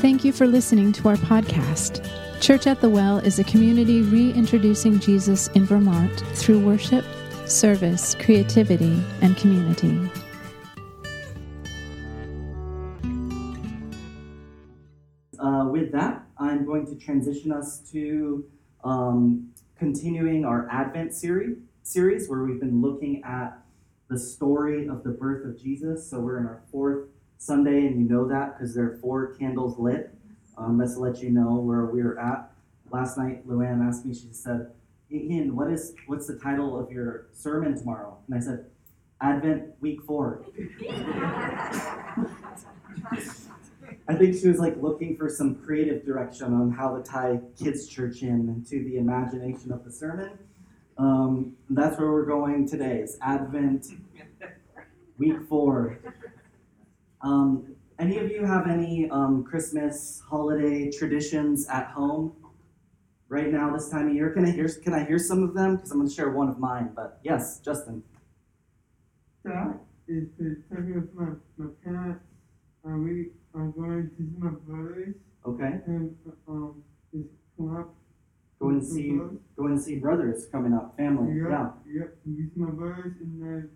Thank you for listening to our podcast. Church at the Well is a community reintroducing Jesus in Vermont through worship, service, creativity, and community. Uh, with that, I'm going to transition us to um, continuing our Advent series, series where we've been looking at the story of the birth of Jesus. So we're in our fourth Sunday, and you know that because there are four candles lit. Um, let's let you know where we're at. Last night, Luann asked me. She said, "Ian, what is what's the title of your sermon tomorrow?" And I said, "Advent Week 4. I think she was like looking for some creative direction on how to tie kids' church in to the imagination of the sermon. Um, that's where we're going today. It's Advent Week Four. Um, any of you have any um, Christmas holiday traditions at home right now this time of year? Can I hear Can I hear some of them? Because I'm going to share one of mine. But yes, Justin. That is to take with my, my parents. and we are going to see my brothers Okay, and um just come up. go and see go and see brothers coming up, family. Yep, Yeah. Yep. We get my brothers and then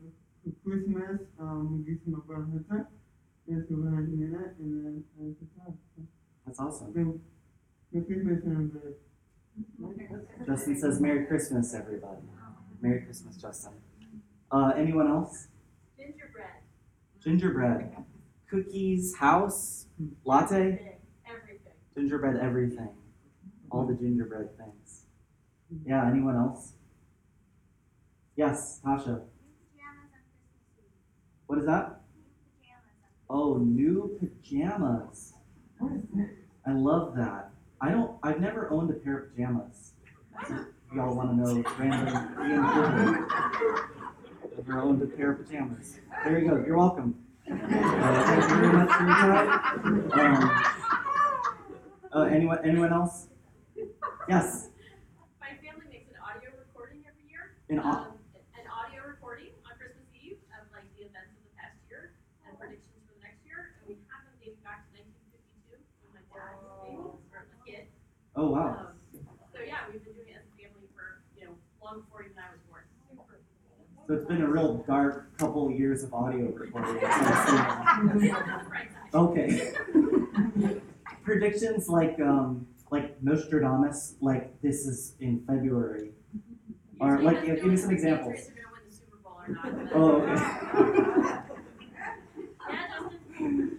for Christmas, um we get my brother Hunter. And so we're that and then it's a time. That's awesome. So the Christmas and the Justin says Merry Christmas, everybody. Merry Christmas, Justin. Uh, anyone else? Gingerbread, Gingerbread, cookies, house, latte, big, everything. gingerbread, everything. All the gingerbread things. Yeah, anyone else? Yes, Tasha. What is that? Oh, new pajamas. I love that. I don't. I've never owned a pair of pajamas. Y'all want to know random Ian Goodwin. Never owned a pair of pajamas. There you go. You're welcome. Uh, thank you very much for your time. Um, uh, anyone? Anyone else? Yes. My family makes an audio recording every year. In au- um, an audio recording on Christmas Eve of like the events of the past year and predictions for the next year. And we have them dating back to 1952 when my dad was baby, or a kid. Oh wow. Um, so yeah, we've been doing it as a family for you know long before even I was born. So it's been a real dark couple years of audio recording. Okay. Predictions like um like Nostradamus, like this is in February. Or, like, it give me some examples. Patriots are gonna win the Super Bowl or not. but- Oh, okay. Yeah, Justin.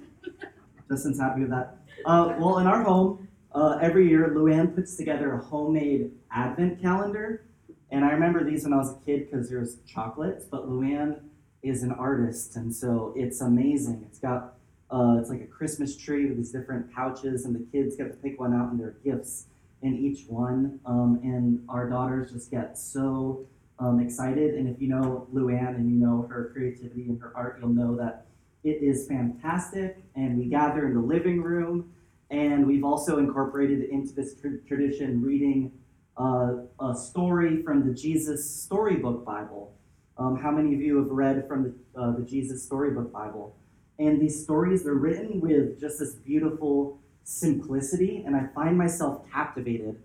Justin's happy with that. Uh, well, in our home, uh, every year Luann puts together a homemade advent calendar. And I remember these when I was a kid because there's chocolates, but Luann is an artist, and so it's amazing. It's got uh, it's like a Christmas tree with these different pouches, and the kids get to pick one out, and there are gifts in each one. Um, and our daughters just get so um, excited. And if you know Luann and you know her creativity and her art, you'll know that it is fantastic. And we gather in the living room, and we've also incorporated into this tr- tradition reading uh, a story from the Jesus Storybook Bible. Um, how many of you have read from the, uh, the Jesus Storybook Bible? And these stories, they're written with just this beautiful simplicity, and I find myself captivated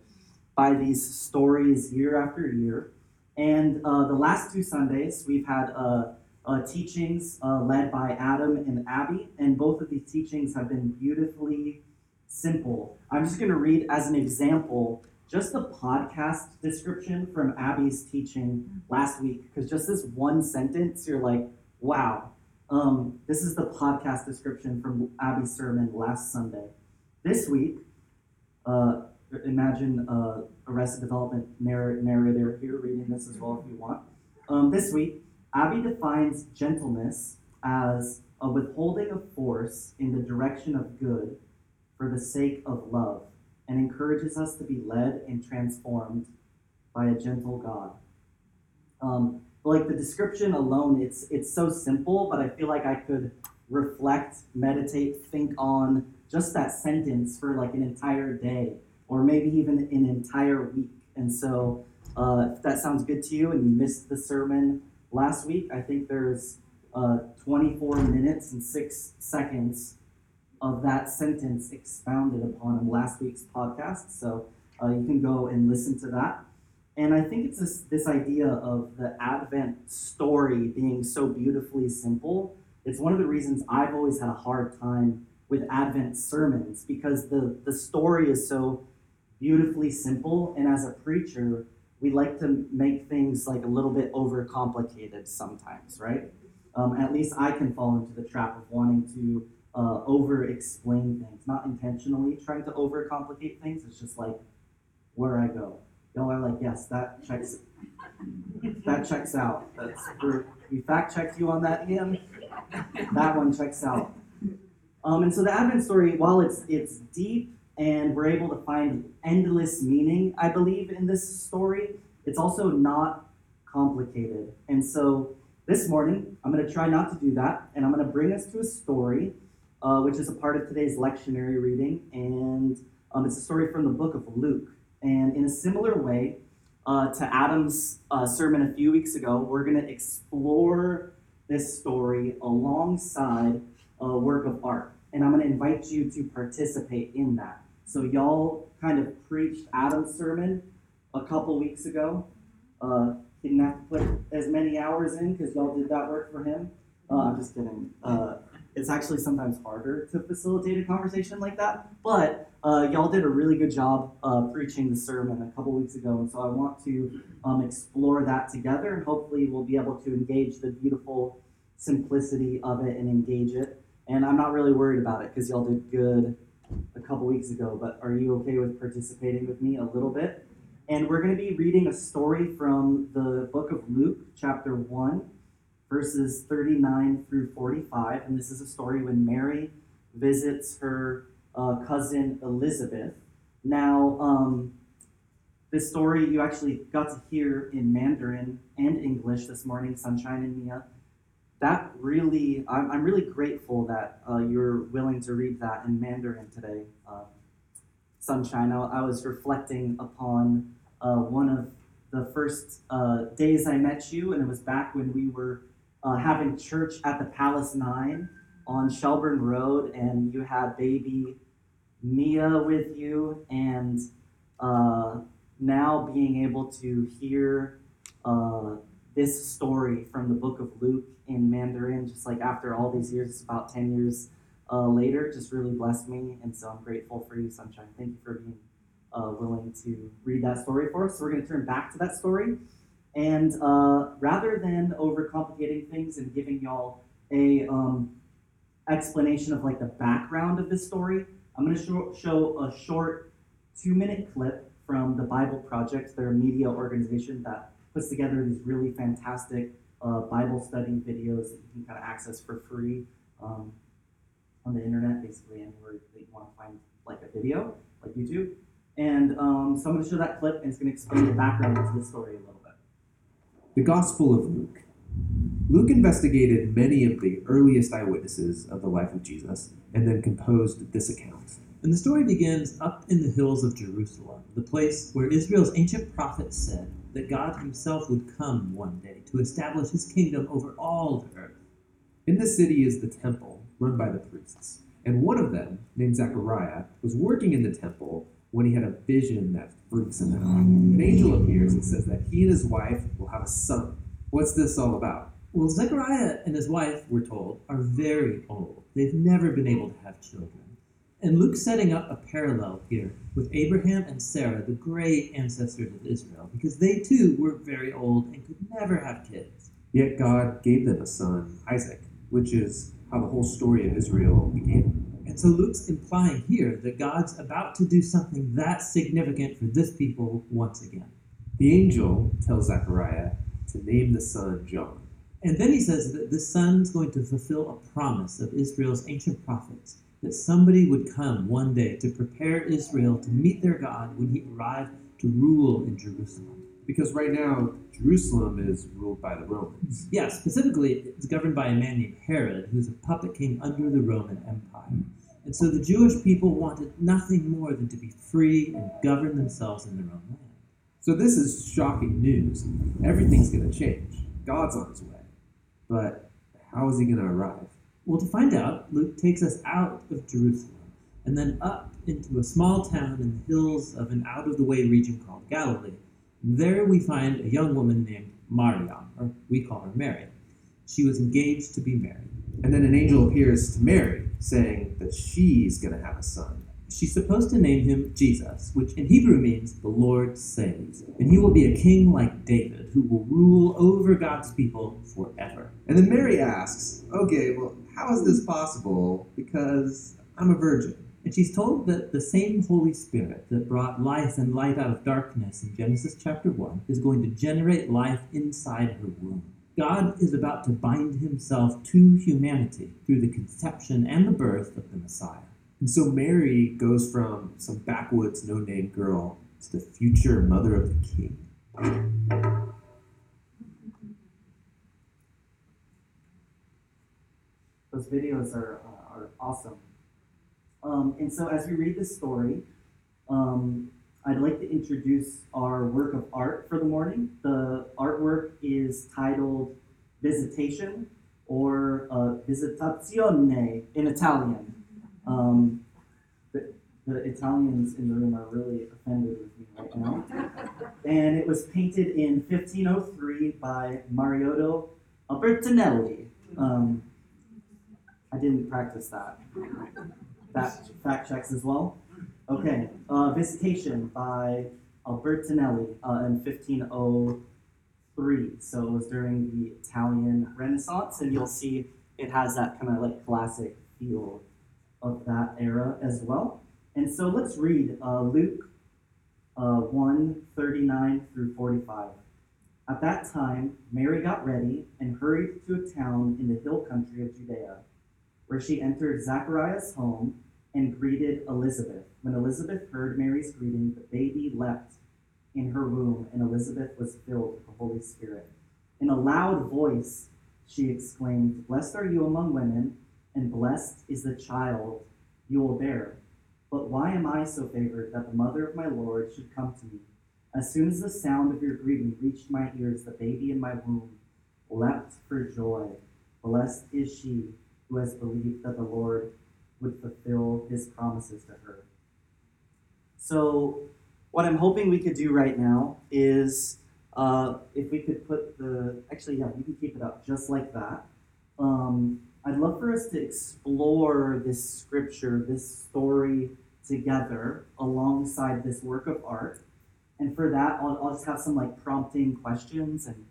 by these stories year after year. And uh, the last two Sundays, we've had uh, uh, teachings uh, led by Adam and Abby, and both of these teachings have been beautifully simple. I'm just going to read as an example just the podcast description from Abby's teaching last week, because just this one sentence, you're like, wow. Um, this is the podcast description from Abby's sermon last Sunday. This week, uh, imagine uh, Arrested Development narr- narrator here reading this as well if you want. Um, this week, Abby defines gentleness as a withholding of force in the direction of good for the sake of love and encourages us to be led and transformed by a gentle God. Um, like the description alone, it's it's so simple, but I feel like I could reflect, meditate, think on just that sentence for like an entire day, or maybe even an entire week. And so, uh, if that sounds good to you, and you missed the sermon last week, I think there's uh, 24 minutes and six seconds of that sentence expounded upon in last week's podcast. So uh, you can go and listen to that. And I think it's this, this idea of the Advent story being so beautifully simple. It's one of the reasons I've always had a hard time with Advent sermons because the, the story is so beautifully simple. And as a preacher, we like to make things like a little bit overcomplicated sometimes, right? Um, at least I can fall into the trap of wanting to uh, over explain things, not intentionally trying to overcomplicate things. It's just like where I go. Y'all are like, yes, that checks. That checks out. That's we're, fact checked you on that, Ian. That one checks out. Um, and so the Advent story, while it's it's deep and we're able to find endless meaning, I believe in this story, it's also not complicated. And so this morning, I'm going to try not to do that, and I'm going to bring us to a story, uh, which is a part of today's lectionary reading, and um, it's a story from the book of Luke. And in a similar way uh, to Adam's uh, sermon a few weeks ago, we're going to explore this story alongside a work of art. And I'm going to invite you to participate in that. So, y'all kind of preached Adam's sermon a couple weeks ago. Uh, didn't have to put as many hours in because y'all did that work for him. Uh, I'm just kidding. It's actually sometimes harder to facilitate a conversation like that. But uh, y'all did a really good job uh, preaching the sermon a couple weeks ago, and so I want to um, explore that together, and hopefully we'll be able to engage the beautiful simplicity of it and engage it. And I'm not really worried about it because y'all did good a couple weeks ago. But are you okay with participating with me a little bit? And we're going to be reading a story from the book of Luke, chapter 1, verses 39 through 45. And this is a story when Mary visits her uh, cousin Elizabeth. Now, um, this story you actually got to hear in Mandarin and English this morning, Sunshine and Mia. That really, I'm, I'm really grateful that uh, you're willing to read that in Mandarin today. Uh, Sunshine, I, I, was reflecting upon uh, one of the first uh, days I met you, and it was back when we were uh, having church at the Palace Nine on Shelburne Road, and you had baby Mia with you, and uh, now being able to hear uh, this story from the book of Luke in Mandarin, just like after all these years, it's about 10 years uh, later, just really blessed me. And so I'm grateful for you, Sunshine. Thank you for being uh, willing to read that story for us. So we're going to turn back to that story. And uh, rather than overcomplicating things and giving y'all a um, explanation of like the background of this story, I'm going to show, show a short two minute clip from the Bible Project. They're a media organization that puts together these really fantastic uh, Bible study videos that you can kind of access for free um, on the internet, basically anywhere that you want to find like a video, like YouTube. And um, so I'm going to show that clip and it's going to explain the background to the story a little. The Gospel of Luke. Luke investigated many of the earliest eyewitnesses of the life of Jesus and then composed this account. And the story begins up in the hills of Jerusalem, the place where Israel's ancient prophets said that God himself would come one day to establish his kingdom over all the earth. In the city is the temple, run by the priests, and one of them, named Zechariah, was working in the temple when he had a vision that freaks him out. An angel appears and says that he and his wife will have a son. What's this all about? Well, Zechariah and his wife, we're told, are very old. They've never been able to have children. And Luke's setting up a parallel here with Abraham and Sarah, the great ancestors of Israel, because they too were very old and could never have kids. Yet God gave them a son, Isaac, which is how the whole story of Israel began. And so Luke's implying here that God's about to do something that significant for this people once again. The angel tells Zechariah to name the son John. And then he says that this son's going to fulfill a promise of Israel's ancient prophets that somebody would come one day to prepare Israel to meet their God when he arrived to rule in Jerusalem. Because right now, Jerusalem is ruled by the Romans. Yeah, specifically, it's governed by a man named Herod, who's a puppet king under the Roman Empire. And so the Jewish people wanted nothing more than to be free and govern themselves in their own land. So this is shocking news. Everything's going to change. God's on his way. But how is he going to arrive? Well, to find out, Luke takes us out of Jerusalem and then up into a small town in the hills of an out of the way region called Galilee. There we find a young woman named Mariam, or we call her Mary. She was engaged to be married. And then an angel appears to Mary, saying that she's going to have a son. She's supposed to name him Jesus, which in Hebrew means the Lord saves. And he will be a king like David, who will rule over God's people forever. And then Mary asks, okay, well, how is this possible? Because I'm a virgin. And she's told that the same Holy Spirit that brought life and light out of darkness in Genesis chapter 1 is going to generate life inside her womb. God is about to bind himself to humanity through the conception and the birth of the Messiah. And so Mary goes from some backwoods, no name girl to the future mother of the king. Those videos are, are awesome. Um, and so, as we read this story, um, I'd like to introduce our work of art for the morning. The artwork is titled Visitation or uh, Visitazione in Italian. Um, the, Italians in the room are really offended with me right now. And it was painted in 1503 by Mariotto Albertinelli. Um, I didn't practice that. That fact checks as well. Okay, uh, Visitation by Albertinelli uh, in 1503. So it was during the Italian Renaissance, and you'll see it has that kind of like classic feel of that era as well. And so let's read uh, Luke uh, 1 39 through 45. At that time, Mary got ready and hurried to a town in the hill country of Judea, where she entered Zechariah's home and greeted Elizabeth. When Elizabeth heard Mary's greeting, the baby leapt in her womb, and Elizabeth was filled with the Holy Spirit. In a loud voice, she exclaimed, Blessed are you among women, and blessed is the child you will bear. But why am I so favored that the mother of my Lord should come to me? As soon as the sound of your greeting reached my ears, the baby in my womb leapt for joy. Blessed is she who has believed that the Lord would fulfill his promises to her. So, what I'm hoping we could do right now is uh, if we could put the, actually, yeah, you can keep it up just like that. Um, I'd love for us to explore this scripture, this story together alongside this work of art. And for that, I'll, I'll just have some like prompting questions and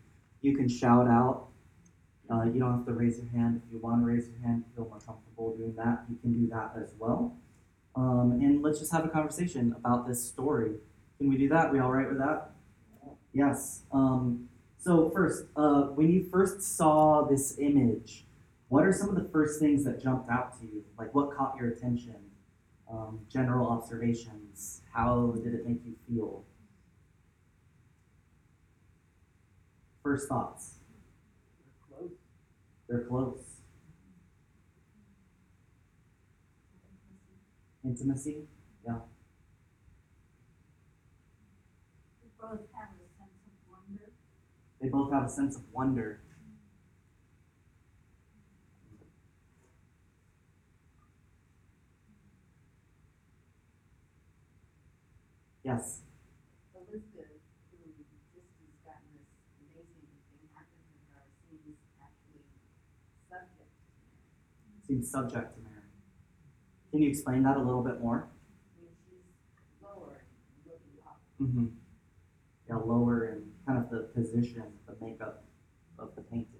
you can shout out. Uh, you don't have to raise your hand. If you want to raise your hand, feel more comfortable doing that, you can do that as well. Um, and let's just have a conversation about this story. Can we do that? We all right with that? Yes. Um, so first, uh, when you first saw this image, what are some of the first things that jumped out to you? Like what caught your attention? Um, general observations. How did it make you feel? First thoughts. They're close. Intimacy. Yeah. both have a sense of wonder. They both have a sense of wonder. Yes. Elizabeth, who just has gotten this amazing thing happen to her, seems actually subject to Subject to Mary. Can you explain that a little bit more? I mean, she's lower, looking up. Mm-hmm. Yeah, lower in kind of the position, the makeup of the painting.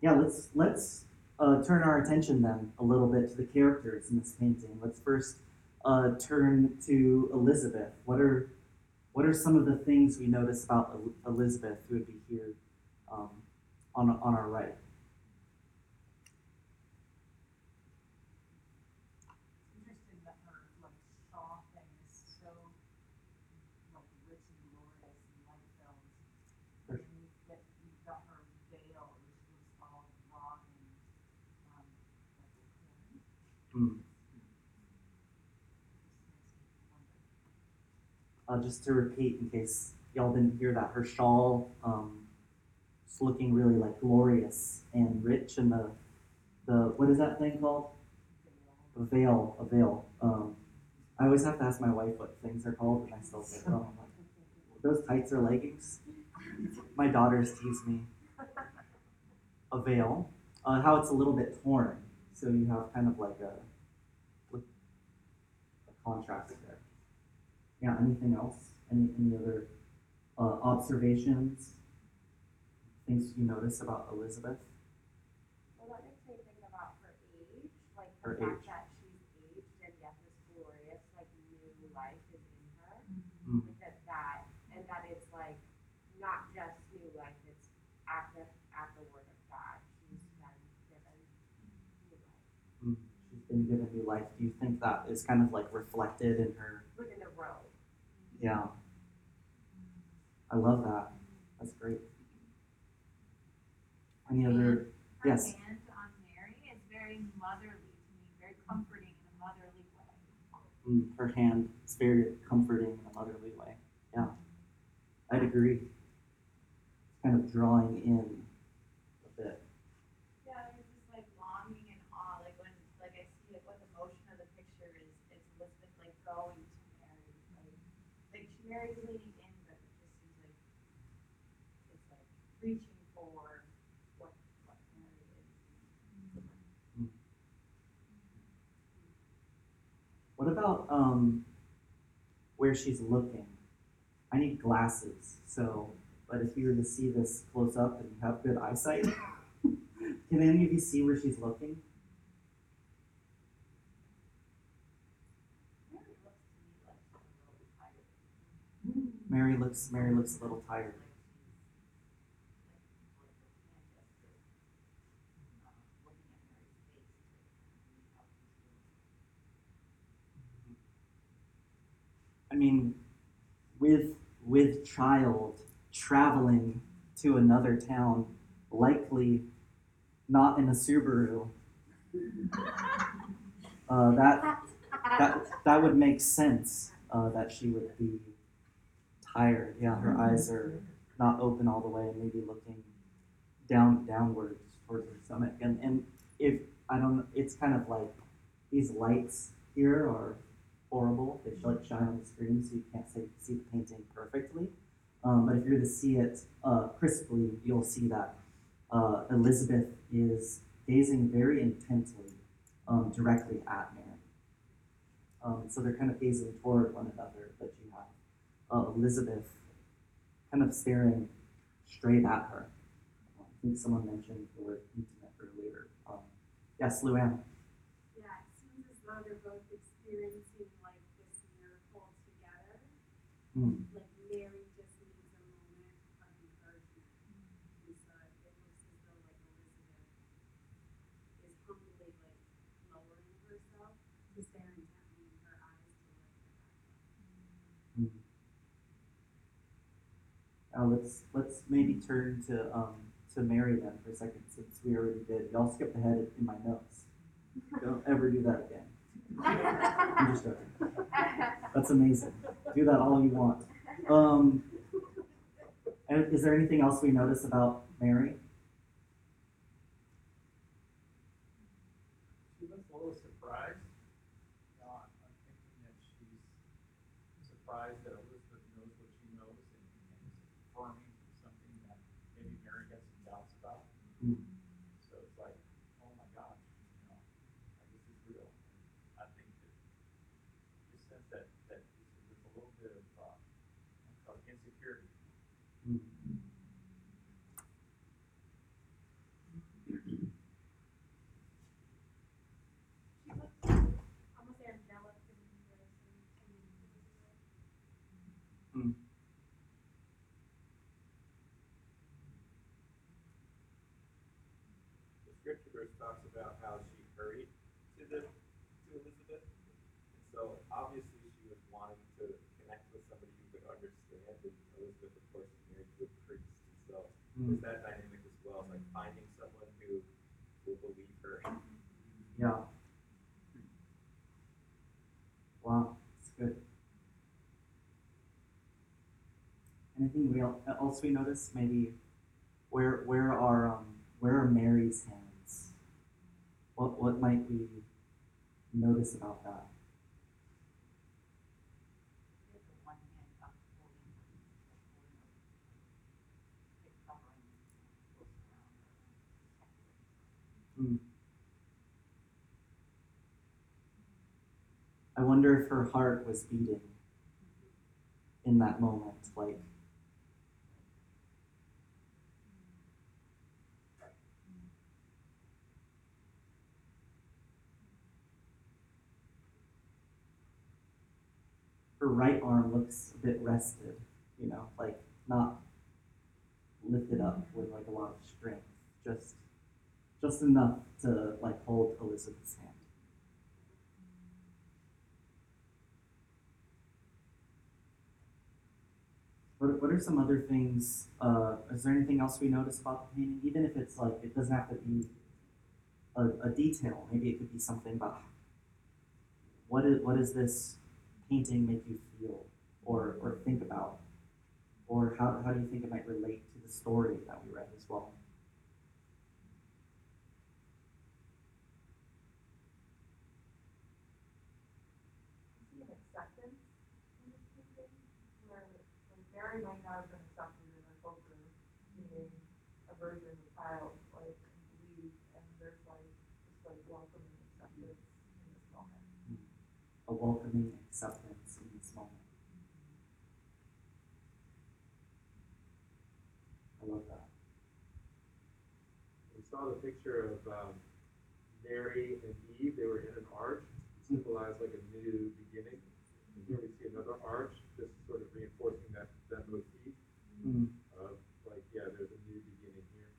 Yeah, let's let's uh, turn our attention then a little bit to the characters in this painting. Let's first uh, turn to Elizabeth. What are what are some of the things we notice about Elizabeth, who would be here um, on on our right? It's interesting that her like shawl thing is so like rich and glorious and light filled. Sure. And you get you've got her veil, which was all wrought in um like a corn. Hmm. Uh, just to repeat, in case y'all didn't hear that, her shawl um, is looking really like glorious and rich, and the the what is that thing called? A veil, a veil. Um, I always have to ask my wife what things are called, and I still say, "Oh, those tights are leggings." My daughters tease me. A veil, uh, how it's a little bit torn, so you have kind of like a, a contrast there. Yeah. Anything else? Any any other uh, observations? Things you notice about Elizabeth? Well, that makes me think about her age, like Her the fact age. that she's aged and yet this glorious, like new life is in her. Mm. Like that, that, and that it's like not just new life, it's at the, at the word of God. She's been given new life Mm. She's been given new life. Do you think that is kind of like reflected in her? Within a robe. Yeah. I love that. That's great. Any other? Her Yes. hand on Mary is very motherly to me, very comforting in a motherly way. Mm, her hand is very comforting in a motherly way. Yeah. I'd agree. Kind of drawing in a bit. Yeah, there's just like longing and awe, like when, like I see it, what the motion of the picture is, is Elizabeth like going to Mary, like, like she Mary's leaning in, but it just seems like it's like reaching for what, what Mary is. What about um, where she's looking? I need glasses. So, but if you were to see this close up and you have good eyesight, can any of you see where she's looking? Mary looks to me like she's a little tired. Mary looks. Mary looks a little tired. I mean, with with child traveling to another town, likely not in a Subaru. Uh, that that that would make sense. Uh, that she would be tired. Yeah, her eyes are not open all the way, and maybe looking down downwards towards her stomach. And and if I don't, it's kind of like these lights here are horrible. They like shine on the screen, so you can't see, see the painting perfectly. Um, but if you're to see it uh, crisply, you'll see that uh, Elizabeth is gazing very intently um, directly at Mary. Um, so they're kind of gazing toward one another, but uh, Elizabeth kind of staring straight at her. I think someone mentioned the word intimate earlier. Um, yes, Luann. Yeah, it seems as though they're both experiencing like this miracle together. Hmm. Like Mary just needs a moment of encouragement. And so it looks as though like Elizabeth is humbly like lowering herself to stare intently in her eyes to look at that. Now let's let's maybe turn to um, to Mary then for a second, since we already did. Y'all skipped ahead in my notes. Don't ever do that again. I'm just joking. That's amazing. Do that all you want. Um, is there anything else we notice about Mary? She looks a little surprised. You know, I'm, I'm thinking that she's surprised that Elizabeth knows what she knows and, and is affirming something that maybe Mary has some doubts about. Hmm. So it's like, oh my gosh, you know, like this is real. And I think that just sense that that there's a little bit of uh, of insecurity. She looks almost angelic in comparison to Elizabeth. The scripture verse talks about how she hurried to the to Elizabeth. And so obviously she was wanting to connect with somebody who could understand and Elizabeth of course is married to a priest. And there's that dynamic as well, like finding someone who will believe her. Yeah. Wow, that's good. Anything we el- else we notice? Maybe where where are um where are Mary's hands? What what might we notice about that? There's the one hand up holding her, like holding a big covering, close around her. Hmm. I wonder if her heart was beating in that moment, like her right arm looks a bit rested, you know, like not lifted up with like a lot of strength, just just enough to like hold Elizabeth's hand. What, what are some other things? Uh, is there anything else we notice about the painting? Even if it's like it doesn't have to be a, a detail. Maybe it could be something about what is what does this painting make you feel or or think about, or how how do you think it might relate to the story that we read as well? see an acceptance in this painting, where like Mary might not have been accepted in her culture, being a virgin, a child, like and believe, and there's like this like in this moment. A welcoming acceptance in this moment. I love that. We saw the picture of um, Mary and Eve. They were in an arch, symbolized like a new beginning. And here we see another arch, just sort of reinforcing that that motif Mm. of like, yeah, there's a new beginning here.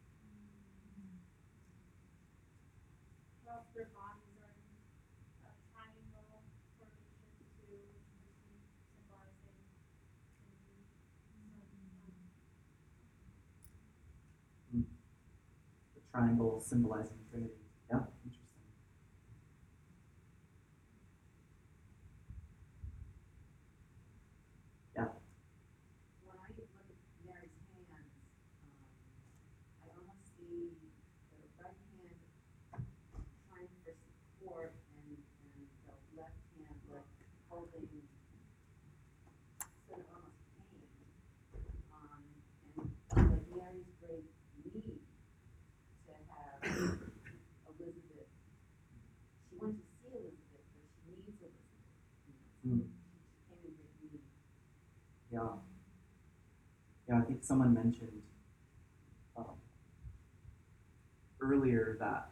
Well, their bodies are in a triangle formation too, which is symbolizing Trinity. The triangle symbolizing Trinity. Yeah, interesting. Yeah. When I look at Mary's hands, um, I almost see the right hand trying for support and, and the left hand like holding sort of almost pain. Um, and like Mary's great need to have Elizabeth, she went to see Elizabeth, but she needs Elizabeth. You know, Mm. she came in great need. Yeah. Yeah, I someone mentioned um, earlier that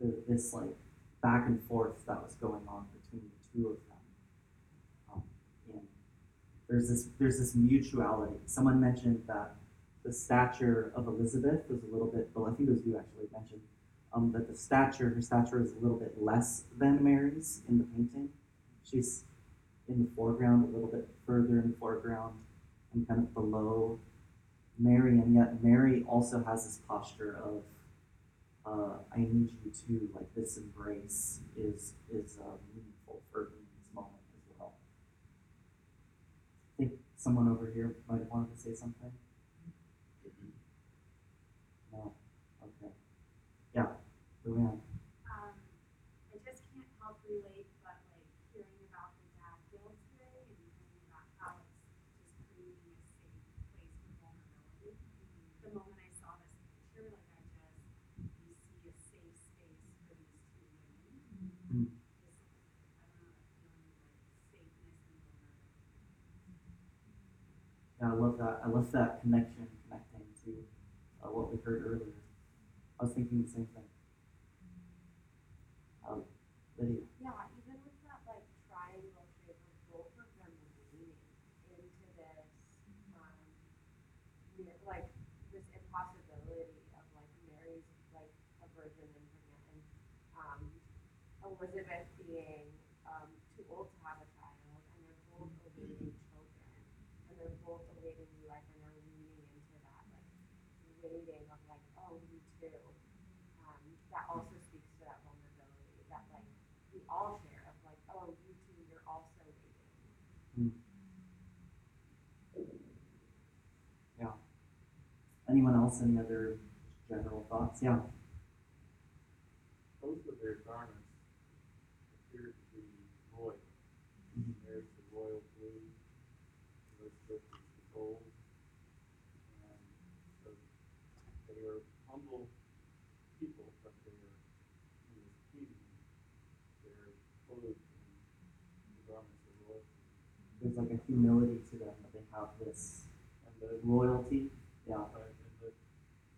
the, this like back and forth that was going on between the two of them. Um, and there's this there's this mutuality. Someone mentioned that the stature of Elizabeth was a little bit. Well, I think it was you actually mentioned um, that the stature her stature is a little bit less than Mary's in the painting. She's in the foreground, a little bit further in the foreground, and kind of below Mary, and yet Mary also has this posture of, uh, I need you too. Like this embrace is is uh, meaningful for me in this moment as well. I think someone over here might have wanted to say something. No. Okay. Yeah, Luann. Um, I just can't help relate, but like hearing about the dad guilt today and hearing about how it's just creating a safe place for vulnerability. The moment I saw this picture, like I just, you see a safe space for these two women. Mm. Just, I don't know, that feeling of like safeness and vulnerability. Yeah, Love that. Connection, connecting to uh, what we heard earlier. I was thinking the same thing. Um, Lydia. Yeah, even with that like triangle shape both of them into this, um, like this impossibility of like Mary's like a virgin and um, Elizabeth being um, too old to have a child, and they're both awaiting children, and they're both awaiting new life, and they're leaning into that like waiting of like, oh, you too. Um, that also speaks to that vulnerability that like we all share of like, oh, you too, you're also waiting. Anyone else? Any other general thoughts? Yeah. their garments appeared to be royal. Mhm. Mary's the royal blue, Elizabeth is the gold. And so they are humble people, but they are, in this painting, they're clothed in the garments of royalty. There's like a humility to them, but they have this And the, royalty. Yeah and the,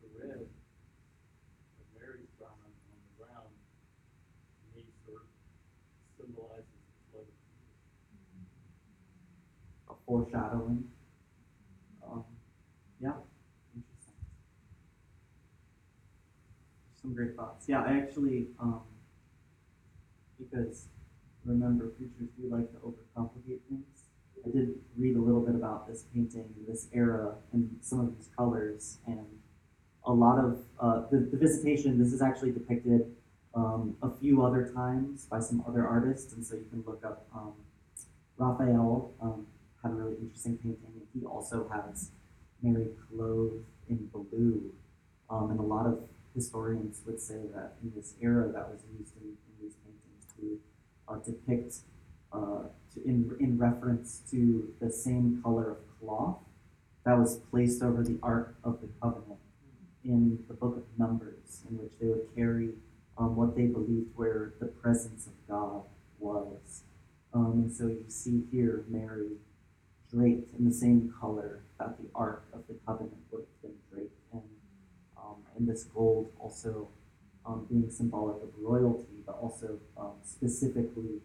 the red of Mary's garment on the ground, to me, sort of symbolizes the blood of Jesus. a foreshadowing. Um, yeah, interesting. Some great thoughts. Yeah, I actually, um, because remember, preachers do like to overcomplicate things. I did read a little bit about this painting, this era, and some of these colors, and a lot of uh, the, the visitation. This is actually depicted um, a few other times by some other artists, and so you can look up um, Raphael. Um, had a really interesting painting, he also has Mary clothed in blue. Um, and a lot of historians would say that in this era, that was used in, in these paintings to uh, depict, uh, to, in, in reference to the same color of cloth that was placed over the Ark of the Covenant in the book of Numbers, in which they would carry um, what they believed where the presence of God was. Um, and so you see here Mary the same color that the Ark of the Covenant would have been draped in. Um, and this gold also um, being symbolic of royalty, but also um, specifically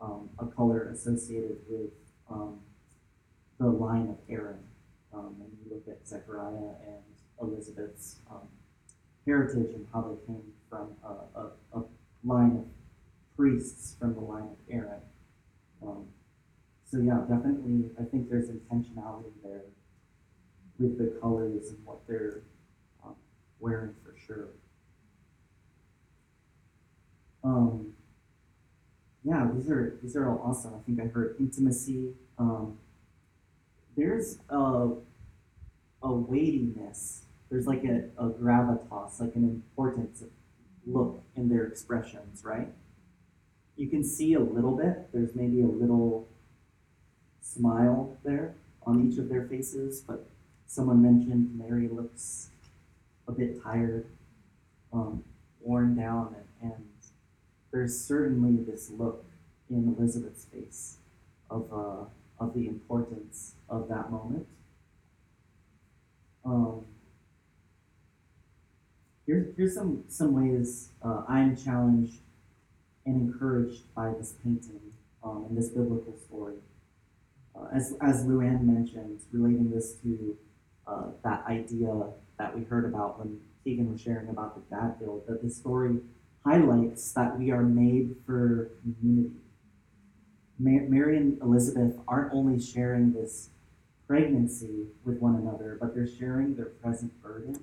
um, a color associated with um, the line of Aaron. Um, and you look at Zechariah and Elizabeth's um, heritage and how they came from a, a, a line of priests from the line of Aaron. So yeah, definitely, I think there's intentionality there with the colors and what they're um, wearing for sure. Um, yeah, these are these are all awesome. I think I heard intimacy. Um, there's a a weightiness. There's like a, a gravitas, like an importance look in their expressions, right? You can see a little bit. There's maybe a little smile there on each of their faces, but someone mentioned Mary looks a bit tired, um, worn down, and, and there's certainly this look in Elizabeth's face of, uh, of the importance of that moment. Um, here, here's some, some ways uh, I'm challenged and encouraged by this painting um, and this biblical story. As, as Luann mentioned, relating this to uh, that idea that we heard about when Keegan was sharing about the dad build, that the story highlights that we are made for community. Ma- Mary and Elizabeth aren't only sharing this pregnancy with one another, but they're sharing their present burdens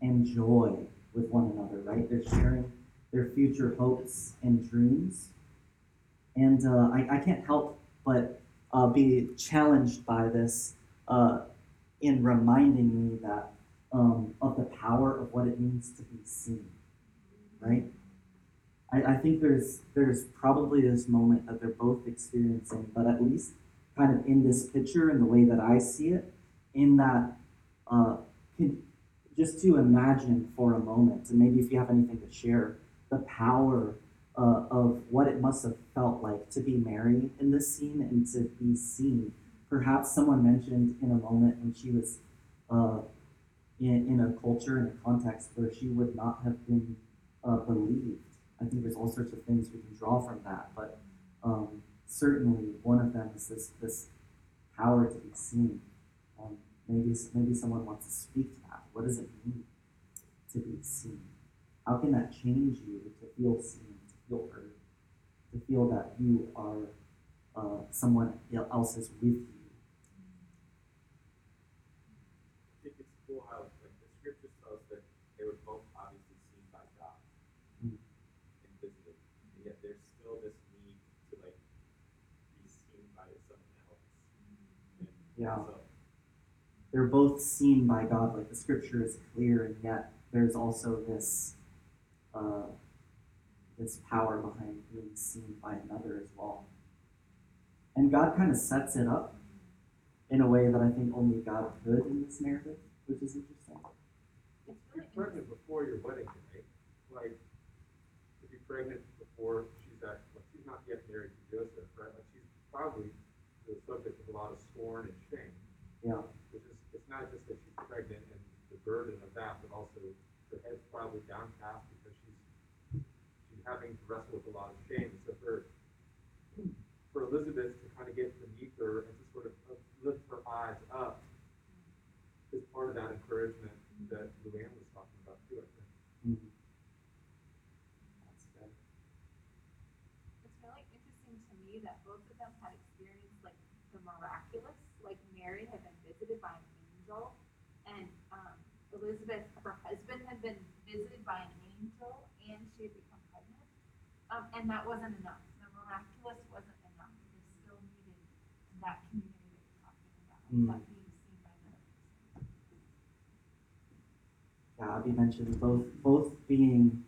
and joy with one another, right? They're sharing their future hopes and dreams. And uh, I, I can't help but uh, be challenged by this uh, in reminding me that um, of the power of what it means to be seen, right? I, I think there's there's probably this moment that they're both experiencing, but at least kind of in this picture and the way that I see it, in that uh, can, just to imagine for a moment, and maybe if you have anything to share, the power uh, of what it must have felt like to be Mary in this scene and to be seen. Perhaps someone mentioned in a moment when she was uh, in, in a culture, and a context where she would not have been uh, believed. I think there's all sorts of things we can draw from that, but um, certainly one of them is this this power to be seen. Um, maybe maybe someone wants to speak to that. What does it mean to be seen? How can that change you to feel seen, to feel heard, to feel that you are uh, someone else is with you? I think it's cool how like the that they were both obviously seen by God Mm. and visited, and yet there's still this need to like be seen by someone else. And Yeah. So, They're both seen by God, like the scripture is clear, and yet there's also this uh, this power behind being seen by another as well. And God kind of sets it up in a way that I think only God could in this narrative, which is interesting. It's pregnant before your wedding day, like, to be pregnant before she's at, like, she's not yet married to Joseph, right? Like, she's probably the subject of a lot of scorn and shame. Yeah. Which is, it's not just that she's pregnant and the burden of that, but also her head's probably downcast because she's, she's having to wrestle with a lot of shame. So for, for Elizabeth to kind of get beneath her and to sort of lift her eyes up is part of that encouragement that Luann was talking about too, I think. Mhm. That's good. It's really interesting to me that both of them had experienced like the miraculous, like Mary had been visited by an angel, and um, Elizabeth, her husband, had been visited by an angel, and she had become pregnant. Um, and that wasn't enough. The miraculous wasn't enough. They still needed that community that you're talking about, Mm. that being seen by another. Yeah, Abby mentioned both both being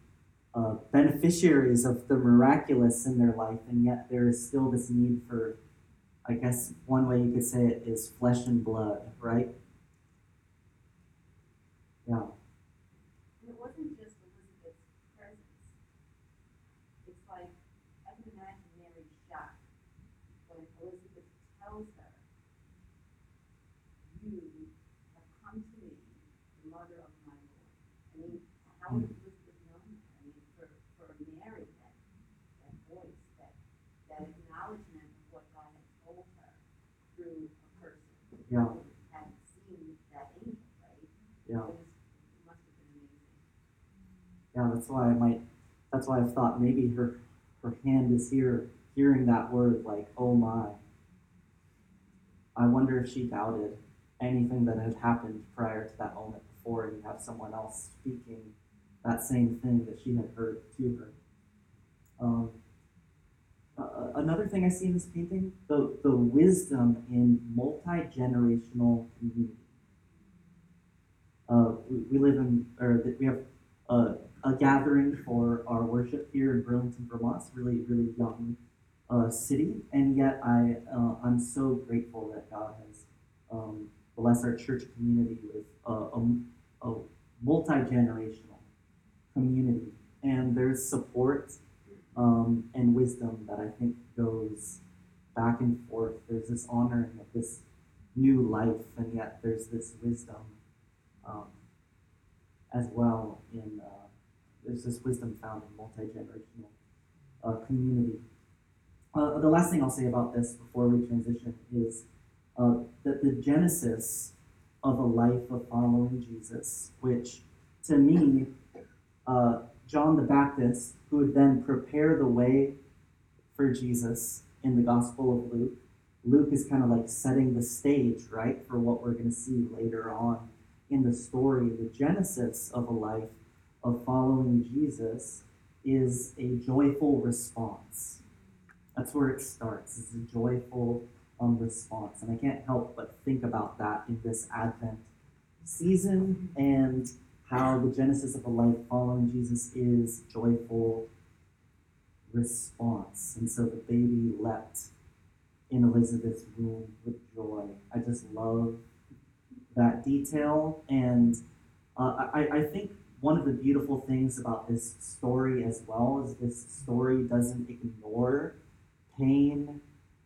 uh, beneficiaries of the miraculous in their life, and yet there is still this need for, I guess one way you could say it is flesh and blood, right? Yeah. And it wasn't just Elizabeth's presence. It's like, I can imagine Mary's shock when Elizabeth tells her, You have come to me, the mother of my Lord. I mean, how would Elizabeth know that? I mean, for, for Mary, that, that voice, that, that acknowledgement of what God had told her through a person Yeah. who had seen that angel, right? Yeah. It was, it must have been amazing. Yeah, that's why I might. That's why I've thought maybe her her hand is here, hearing that word like, "Oh my." I wonder if she doubted anything that had happened prior to that moment before, and you have someone else speaking that same thing that she had heard to her. Um, uh, another thing I see in this painting, the the wisdom in multi generational community. Uh, we, we live in, or we have a, a gathering for our worship here in Burlington, Vermont. It's really, really young uh, city, and yet I, uh, I'm so grateful that God has um, blessed our church community with a, a, a multi generational community, and there's support um, and wisdom that I think goes back and forth. There's this honoring of this new life, and yet there's this wisdom um, as well in uh, there's this wisdom found in multi-generational uh, community. Uh, the last thing I'll say about this before we transition is uh, that the genesis of a life of following Jesus, which to me, uh, John the Baptist, who would then prepare the way for Jesus in the Gospel of Luke, Luke is kind of like setting the stage, right, for what we're going to see later on in the story, the genesis of a life of following Jesus is a joyful response. That's where it starts. It's a joyful um, response. And I can't help but think about that in this Advent season and how the genesis of a life following Jesus is joyful response. And so the baby leapt in Elizabeth's womb with joy. I just love that detail. And uh, I, I think one of the beautiful things about this story as well is this story doesn't ignore pain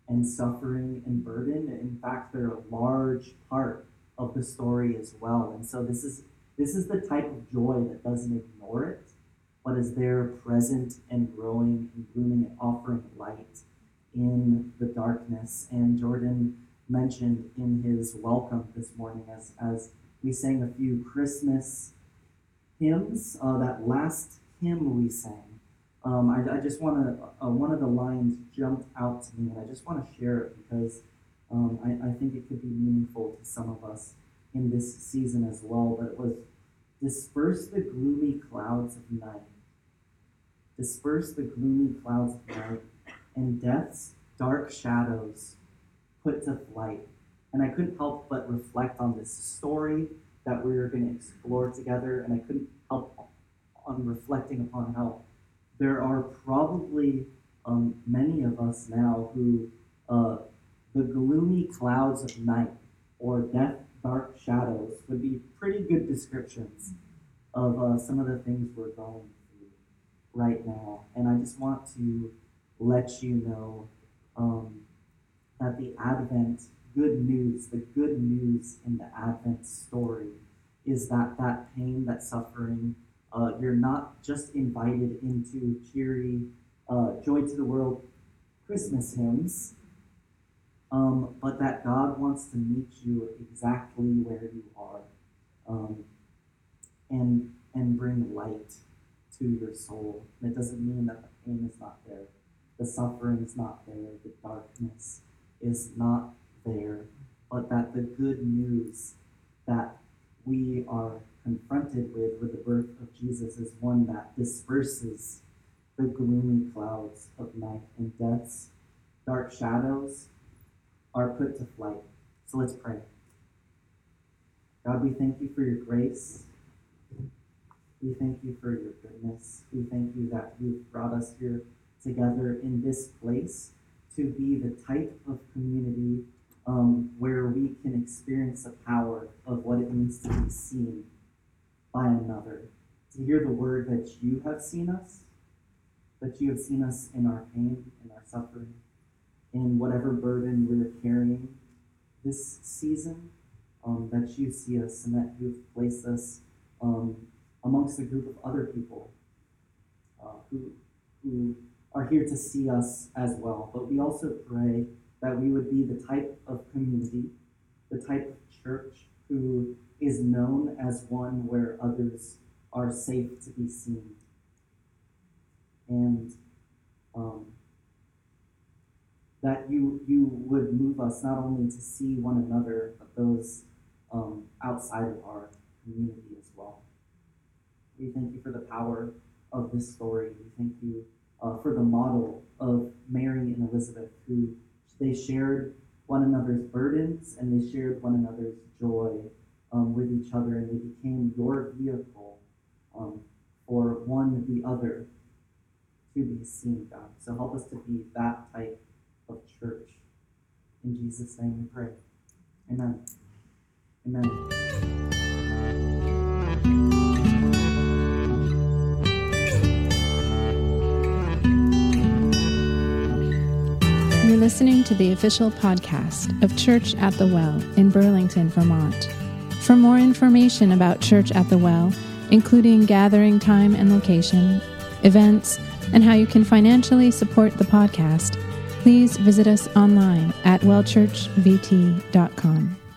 and suffering and burden. In fact, they're a large part of the story as well. And so this is this is the type of joy that doesn't ignore it, but is there present and growing and blooming and offering light in the darkness. And Jordan mentioned in his welcome this morning as, as we sang a few Christmas hymns. Uh, that last hymn we sang, um, I, I just want to, uh, one of the lines jumped out to me, and I just want to share it because um, I, I think it could be meaningful to some of us in this season as well. But it was disperse the gloomy clouds of night, disperse the gloomy clouds of night, and death's dark shadows put to flight. And I couldn't help but reflect on this story that we were going to explore together, and I couldn't help on reflecting upon how there are probably um, many of us now who uh, the gloomy clouds of night or death dark shadows would be pretty good descriptions of uh, some of the things we're going through right now. And I just want to let you know um, that the Advent good news, the good news in the Advent story is that that pain, that suffering, uh, you're not just invited into cheery, uh, joy to the world Christmas hymns, um, but that God wants to meet you exactly where you are, um, and and bring light to your soul. And it doesn't mean that the pain is not there, the suffering is not there, the darkness is not there, but that the good news that we are confronted with with the birth of Jesus is one that disperses the gloomy clouds of night and death's dark shadows are put to flight. So let's pray. God, we thank you for your grace. We thank you for your goodness. We thank you that you've brought us here together in this place to be the type of community um, where we can experience the power of what it means to be seen by another, to hear the word that you have seen us, that you have seen us in our pain, in our suffering, in whatever burden we're carrying this season, um, that you see us and that you've placed us um, amongst a group of other people uh, who, who are here to see us as well. But we also pray that we would be the type of community, the type of church who is known as one where others are safe to be seen. And um, that you you would move us not only to see one another, but those um, outside of our community as well. We thank you for the power of this story. We thank you uh, for the model of Mary and Elizabeth, who they shared one another's burdens and they shared one another's joy um, with each other, and they became your vehicle um, for one the other to be seen, God. So help us to be that type of church. In Jesus' name we pray. Amen. Amen. You're listening to the official podcast of Church at the Well in Burlington, Vermont. For more information about Church at the Well, including gathering time and location, events, and how you can financially support the podcast, please visit us online at wellchurchvt.com.